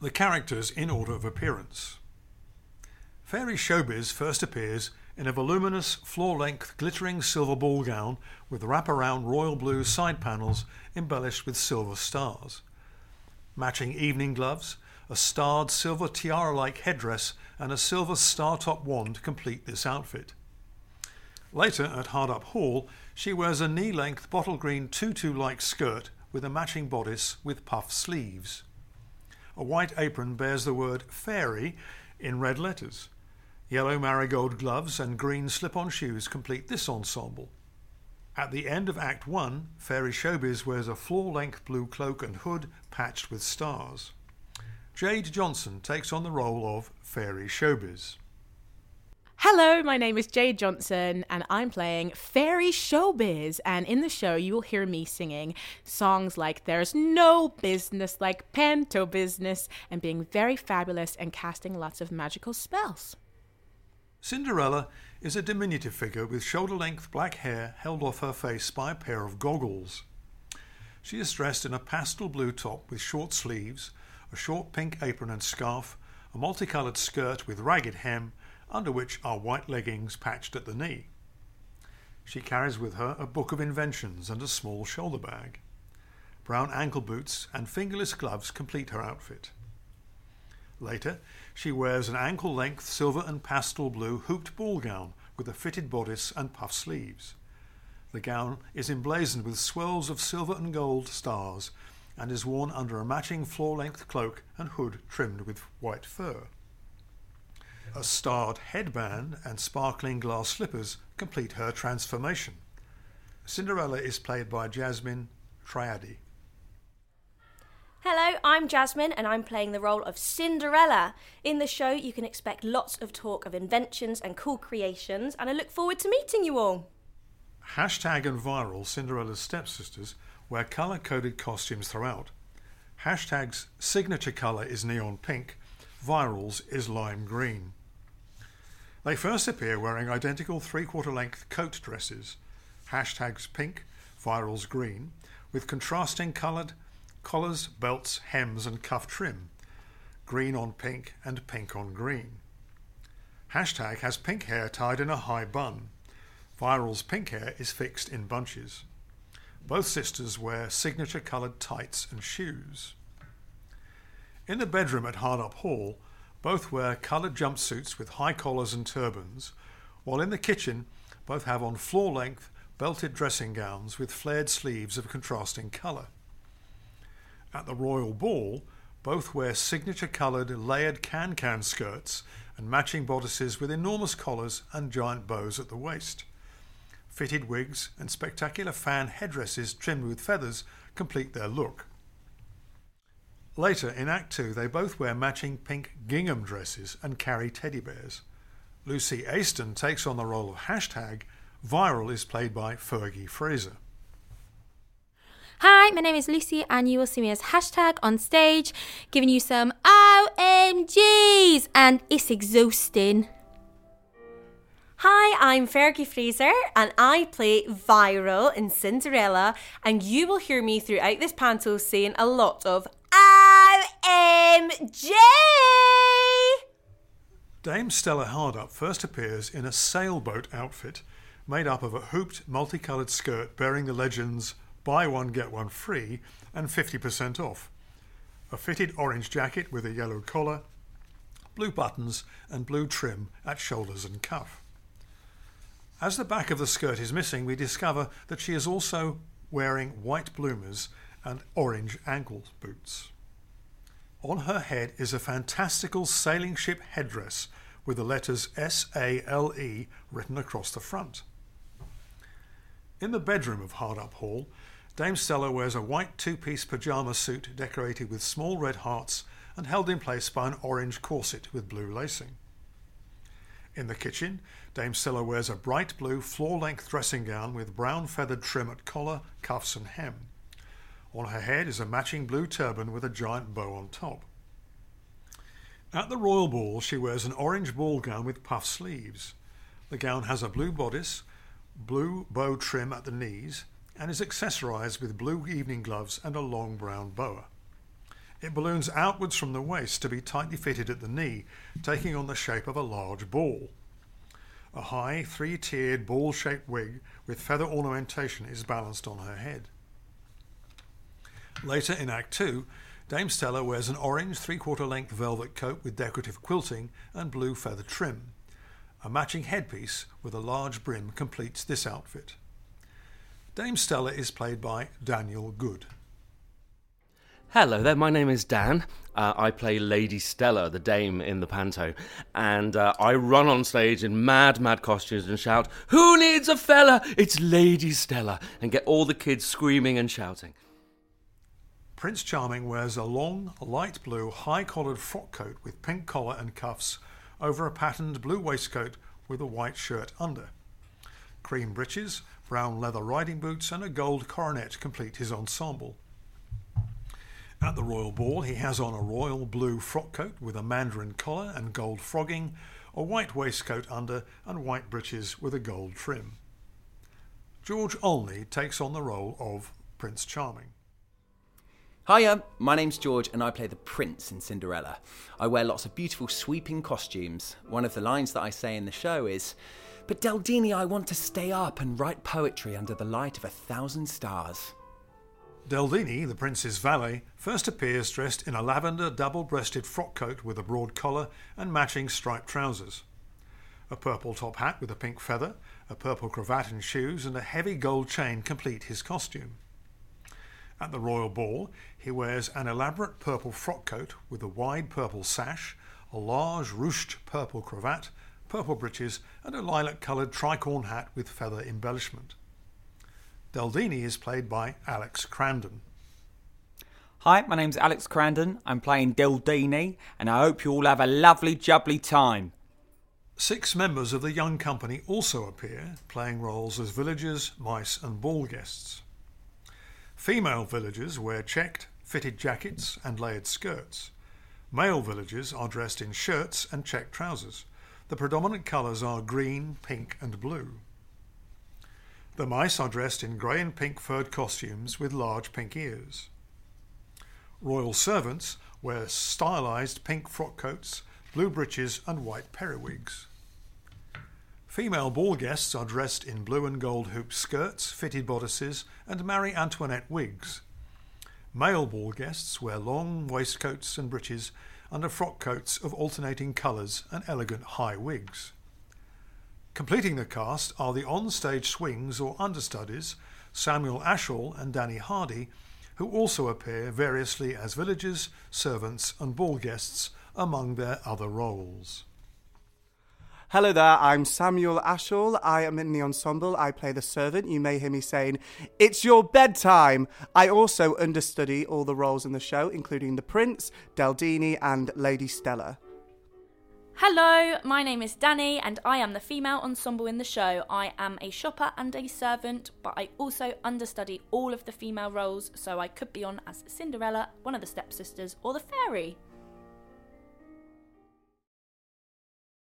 The characters in order of appearance. Fairy Showbiz first appears in a voluminous, floor-length, glittering silver ball gown with wraparound royal blue side panels embellished with silver stars. Matching evening gloves, a starred silver tiara-like headdress and a silver star-top wand complete this outfit. Later, at Hardup Hall, she wears a knee-length bottle green tutu-like skirt with a matching bodice with puff sleeves. A white apron bears the word fairy in red letters. Yellow marigold gloves and green slip-on shoes complete this ensemble. At the end of Act 1, Fairy Showbiz wears a floor-length blue cloak and hood patched with stars. Jade Johnson takes on the role of Fairy Showbiz. Hello, my name is Jade Johnson, and I'm playing Fairy Showbiz. And in the show, you will hear me singing songs like There's No Business Like Panto Business, and being very fabulous and casting lots of magical spells. Cinderella is a diminutive figure with shoulder length black hair held off her face by a pair of goggles. She is dressed in a pastel blue top with short sleeves, a short pink apron and scarf, a multicoloured skirt with ragged hem under which are white leggings patched at the knee. She carries with her a book of inventions and a small shoulder bag. Brown ankle boots and fingerless gloves complete her outfit. Later, she wears an ankle length silver and pastel blue hooped ball gown with a fitted bodice and puff sleeves. The gown is emblazoned with swirls of silver and gold stars and is worn under a matching floor length cloak and hood trimmed with white fur. A starred headband and sparkling glass slippers complete her transformation. Cinderella is played by Jasmine Triadi. Hello, I'm Jasmine and I'm playing the role of Cinderella. In the show, you can expect lots of talk of inventions and cool creations, and I look forward to meeting you all. Hashtag and viral Cinderella's stepsisters wear colour coded costumes throughout. Hashtag's signature colour is neon pink, viral's is lime green. They first appear wearing identical three quarter length coat dresses, hashtags pink, virals green, with contrasting coloured collars, belts, hems, and cuff trim, green on pink and pink on green. Hashtag has pink hair tied in a high bun. Viral's pink hair is fixed in bunches. Both sisters wear signature coloured tights and shoes. In the bedroom at Hardup Hall, both wear coloured jumpsuits with high collars and turbans, while in the kitchen, both have on floor length belted dressing gowns with flared sleeves of contrasting colour. At the royal ball, both wear signature coloured layered can can skirts and matching bodices with enormous collars and giant bows at the waist. Fitted wigs and spectacular fan headdresses trimmed with feathers complete their look. Later, in Act 2, they both wear matching pink gingham dresses and carry teddy bears. Lucy Aston takes on the role of hashtag. Viral is played by Fergie Fraser. Hi, my name is Lucy, and you will see me as hashtag on stage, giving you some OMGs, and it's exhausting. Hi, I'm Fergie Fraser and I play Viral in Cinderella, and you will hear me throughout this panto saying a lot of OMG! Dame Stella Hardup first appears in a sailboat outfit made up of a hooped multicoloured skirt bearing the legends buy one get one free and 50% off, a fitted orange jacket with a yellow collar, blue buttons and blue trim at shoulders and cuff. As the back of the skirt is missing, we discover that she is also wearing white bloomers and orange ankle boots. On her head is a fantastical sailing ship headdress with the letters S A L E written across the front. In the bedroom of Hardup Hall, Dame Stella wears a white two piece pyjama suit decorated with small red hearts and held in place by an orange corset with blue lacing. In the kitchen, Dame Stella wears a bright blue floor length dressing gown with brown feathered trim at collar, cuffs, and hem. On her head is a matching blue turban with a giant bow on top. At the royal ball, she wears an orange ball gown with puff sleeves. The gown has a blue bodice, blue bow trim at the knees, and is accessorized with blue evening gloves and a long brown boa. It balloons outwards from the waist to be tightly fitted at the knee, taking on the shape of a large ball. A high, three tiered, ball shaped wig with feather ornamentation is balanced on her head. Later in Act 2, Dame Stella wears an orange three quarter length velvet coat with decorative quilting and blue feather trim. A matching headpiece with a large brim completes this outfit. Dame Stella is played by Daniel Good. Hello there, my name is Dan. Uh, I play Lady Stella, the dame in the panto, and uh, I run on stage in mad, mad costumes and shout, Who needs a fella? It's Lady Stella, and get all the kids screaming and shouting. Prince Charming wears a long, light blue, high collared frock coat with pink collar and cuffs over a patterned blue waistcoat with a white shirt under. Cream breeches, brown leather riding boots, and a gold coronet complete his ensemble. At the royal ball, he has on a royal blue frock coat with a mandarin collar and gold frogging, a white waistcoat under, and white breeches with a gold trim. George Olney takes on the role of Prince Charming. Hiya, my name's George and I play the Prince in Cinderella. I wear lots of beautiful sweeping costumes. One of the lines that I say in the show is, But Deldini, I want to stay up and write poetry under the light of a thousand stars. Deldini, the prince's valet, first appears dressed in a lavender double breasted frock coat with a broad collar and matching striped trousers. A purple top hat with a pink feather, a purple cravat and shoes, and a heavy gold chain complete his costume. At the royal ball, he wears an elaborate purple frock coat with a wide purple sash, a large ruched purple cravat, purple breeches, and a lilac coloured tricorn hat with feather embellishment. Deldini is played by Alex Crandon. Hi, my name's Alex Crandon. I'm playing Deldini, and I hope you all have a lovely, jubbly time. Six members of the young company also appear, playing roles as villagers, mice, and ball guests. Female villagers wear checked, fitted jackets and layered skirts. Male villagers are dressed in shirts and checked trousers. The predominant colours are green, pink, and blue. The mice are dressed in grey and pink furred costumes with large pink ears. Royal servants wear stylized pink frock coats, blue breeches, and white periwigs. Female ball guests are dressed in blue and gold hoop skirts, fitted bodices, and Marie Antoinette wigs. Male ball guests wear long waistcoats and breeches under frock coats of alternating colours and elegant high wigs. Completing the cast are the on-stage swings or understudies, Samuel Ashall and Danny Hardy, who also appear variously as villagers, servants, and ball guests, among their other roles. Hello there, I'm Samuel Ashall. I am in the ensemble. I play the servant. You may hear me saying, It's your bedtime. I also understudy all the roles in the show, including the Prince, Deldini, and Lady Stella. Hello, my name is Danny and I am the female ensemble in the show. I am a shopper and a servant, but I also understudy all of the female roles, so I could be on as Cinderella, one of the stepsisters, or the fairy.